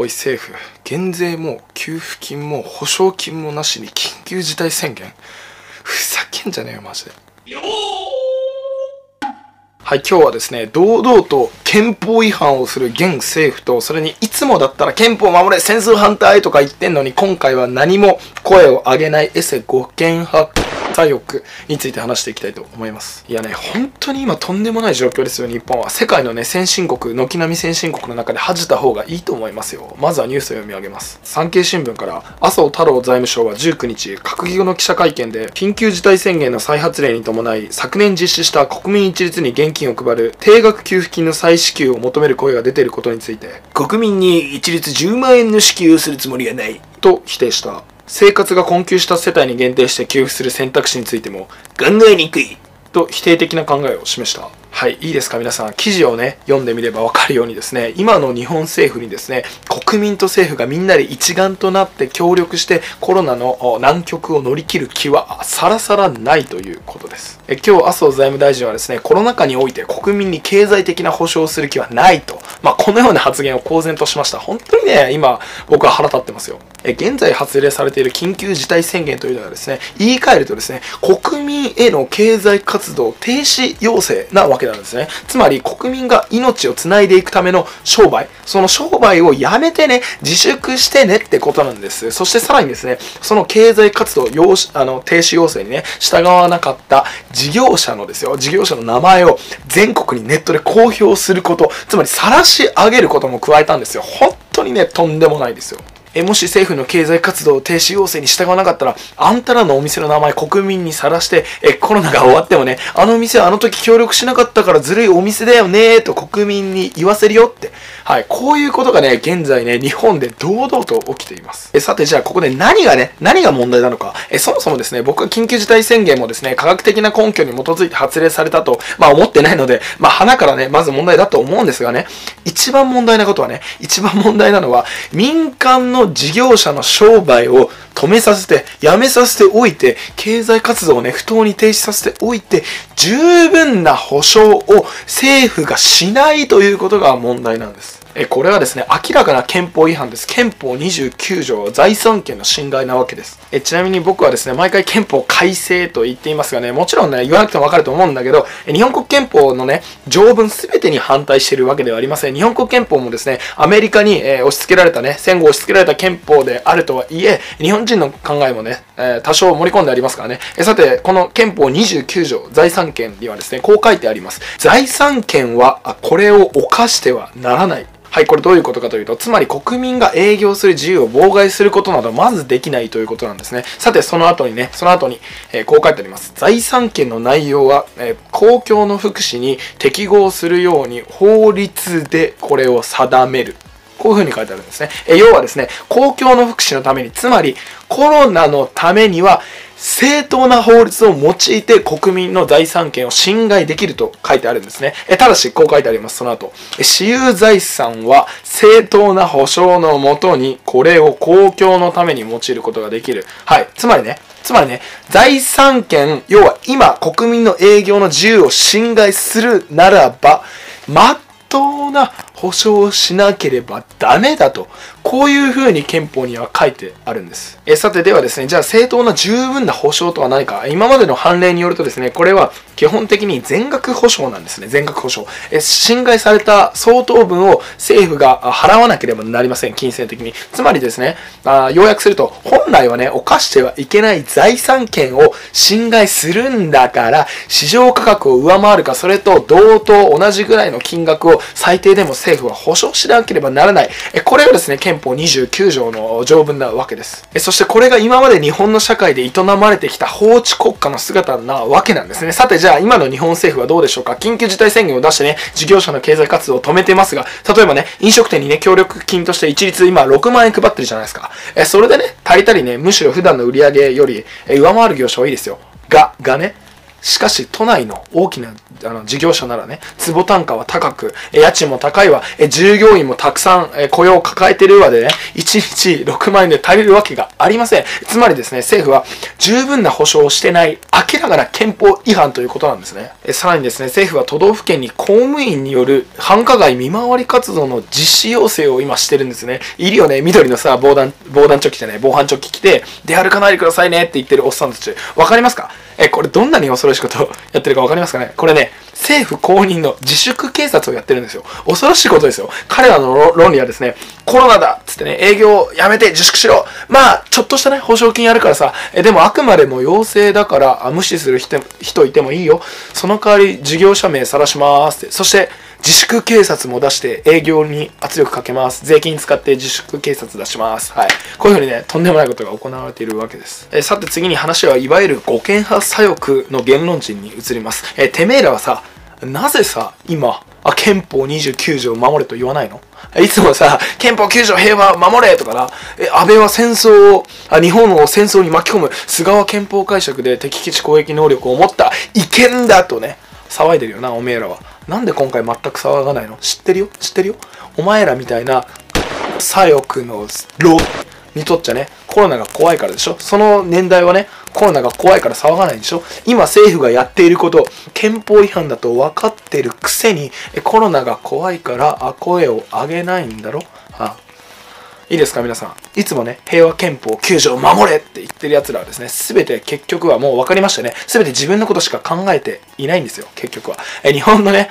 おい政府。減税も給付金も保証金もなしに緊急事態宣言。ふざけんじゃねえよマジで。はい今日はですね堂々と憲法違反をする現政府とそれにいつもだったら憲法守れ戦争反対とか言ってんのに今回は何も声を上げない。エセ護憲派左翼について話していきたいと思います。いやね、本当に今とんでもない状況ですよ、日本は。世界のね、先進国、軒並み先進国の中で恥じた方がいいと思いますよ。まずはニュースを読み上げます。産経新聞から、麻生太郎財務省は19日、閣議後の記者会見で、緊急事態宣言の再発令に伴い、昨年実施した国民一律に現金を配る定額給付金の再支給を求める声が出ていることについて、国民に一律10万円の支給をするつもりはない。と否定した。生活が困窮した世帯に限定して給付する選択肢についても考えにくいと否定的な考えを示した。はい、いいですか？皆さん。記事をね、読んでみればわかるようにですね、今の日本政府にですね、国民と政府がみんなで一丸となって協力してコロナの難局を乗り切る気はさらさらないということです。え今日、麻生財務大臣はですね、コロナ禍において国民に経済的な保障をする気はないと、まあ、このような発言を公然としました。本当にね、今、僕は腹立ってますよ。え現在発令されている緊急事態宣言というのはですね、言い換えるとですね、国民への経済活動停止要請なわけなんですね。つまり国民が命をつないでいくための商売、その商売をやめてね、自粛してねってことなんです。そしてさらにですね、その経済活動要あの停止要請にね、従わなかった事業者のですよ、事業者の名前を全国にネットで公表すること、つまり晒し上げることも加えたんですよ。本当にね、とんでもないですよ。えもし政府の経済活動停止要請に従わなかったら、あんたらのお店の名前国民にさらして、えコロナが終わってもね、あのお店はあの時協力しなかったからずるいお店だよねと国民に言わせるよって。はい、こういうことがね、現在ね、日本で堂々と起きています。えさて、じゃあここで何がね、何が問題なのか。えそもそもですね、僕は緊急事態宣言もですね、科学的な根拠に基づいて発令されたと、まあ思ってないので、まあ花からね、まず問題だと思うんですがね、一番問題なことはね、一番問題なのは、民間のの事業者の商売を止めさせて、やめさせておいて、経済活動をね、不当に停止させておいて、十分な保障を政府がしないということが問題なんです。えこれはですね、明らかな憲法違反です。憲法29条財産権の侵害なわけです。えちなみに僕はですね、毎回憲法改正と言っていますがね、もちろんね、言わなくてもわかると思うんだけど、日本国憲法のね、条文すべてに反対してるわけではありません。日本国憲法もですね、アメリカに、え、押し付けられたね、戦後押し付けられた憲法であるとはいえ、日本人の考えもね、えー、多少盛り込んでありますからね。えさて、この憲法29条財産権にはですね、こう書いてあります。財産権は、あこれを犯してはならない。はい、これどういうことかというと、つまり国民が営業する自由を妨害することなどまずできないということなんですね。さて、その後にね、その後に、えー、こう書いてあります。財産権の内容は、えー、公共の福祉に適合するように法律でこれを定める。こういうふうに書いてあるんですね。え要はですね、公共の福祉のために、つまりコロナのためには、正当な法律を用いて国民の財産権を侵害できると書いてあるんですね。えただし、こう書いてあります。その後。私有財産は正当な保障のもとにこれを公共のために用いることができる。はい。つまりね、つまりね、財産権、要は今国民の営業の自由を侵害するならば、まっとうな保障しなければダメだと。こういうふうに憲法には書いてあるんです。えさてではですね、じゃあ正当な十分な保障とは何か今までの判例によるとですね、これは基本的に全額保証なんですね。全額保証。え侵害された相当分を政府が払わなければなりません。金銭的に。つまりですね、あ要約すると、本来はね、犯してはいけない財産権を侵害するんだから、市場価格を上回るか、それと同等同じぐらいの金額を最低でも政府は保証しなければならない。これがですね、憲法29条の条文なわけです。そしてこれが今まで日本の社会で営まれてきた法治国家の姿なわけなんですね。さて、じゃあ今の日本政府はどうでしょうか？緊急事態宣言を出してね、事業者の経済活動を止めてますが、例えばね、飲食店にね、協力金として一律今6万円配ってるじゃないですか。えそれでね、足りたりね、むしろ普段の売り上げより、上回る業者はいいですよ。が、がね、しかし、都内の大きなあの事業者ならね、坪単価は高く、家賃も高いわ、従業員もたくさん、雇用を抱えてるわでね、1日6万円で足りるわけがありません。つまりですね、政府は十分な保障をしてない明らかな憲法違反ということなんですね。さらにですね、政府は都道府県に公務員による繁華街見回り活動の実施要請を今してるんですね。いるよね、緑のさ、防弾、防弾チョッキじゃない、防犯チョッキ着て、出歩かないでくださいねって言ってるおっさんたち。わかりますか？え、これどんなに恐ろしいことを やってるかわかりますかね？これね、政府公認の自粛警察をやってるんですよ。恐ろしいことですよ。彼らの論理はですね、コロナだっつってね、営業やめて自粛しろまあ、ちょっとしたね、保証金やるからさ、え、でもあくまでも陽性だからあ無視する人人いてもいいよ。その代わり事業者名晒しますって。そして、自粛警察も出して営業に圧力かけます。税金使って自粛警察出します。はい。こういうふうにね、とんでもないことが行われているわけです。えさて次に話はいわゆる護憲派左翼の言論人に移ります。えてめえらはさ、なぜさ、今、あ、憲法29条を守れと言わないの？いつもさ、憲法9条平和守れとかな、え、安倍は戦争を、あ、日本を戦争に巻き込む、菅は憲法解釈で敵基地攻撃能力を持った違憲だとね、騒いでるよな、おめえらは。なんで今回全く騒がないの？知ってるよ？知ってるよ？お前らみたいな左翼のロにとっちゃね、コロナが怖いからでしょ？その年代はね、コロナが怖いから騒がないでしょ？今政府がやっていること、憲法違反だと分かってるくせに、コロナが怖いから声を上げないんだろ？はあいいですか皆さん。いつもね、平和憲法9条を守れって言ってる奴らはですね、すべて結局はもう分かりましたね。すべて自分のことしか考えていないんですよ、結局は。え、日本のね、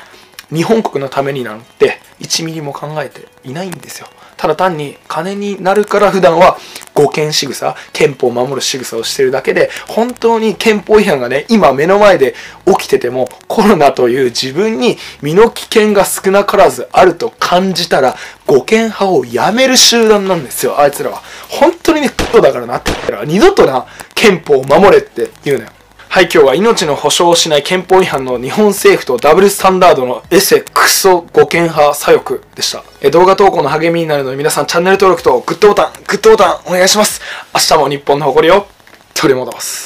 日本国のためになんて1ミリも考えていないんですよ。ただ単に金になるから普段は護憲仕草、憲法を守る仕草をしてるだけで、本当に憲法違反がね、今目の前で起きてても、コロナという自分に身の危険が少なからずあると感じたら、護憲派をやめる集団なんですよ、あいつらは。本当にね、クだからなって言ったら、二度とな、憲法を守れって言うのよ。はい、今日は命の保障をしない憲法違反の日本政府とダブルスタンダードのエセクソ護憲派左翼でした。え動画投稿の励みになるので皆さんチャンネル登録とグッドボタン、グッドボタンお願いします。明日も日本の誇りを取り戻す。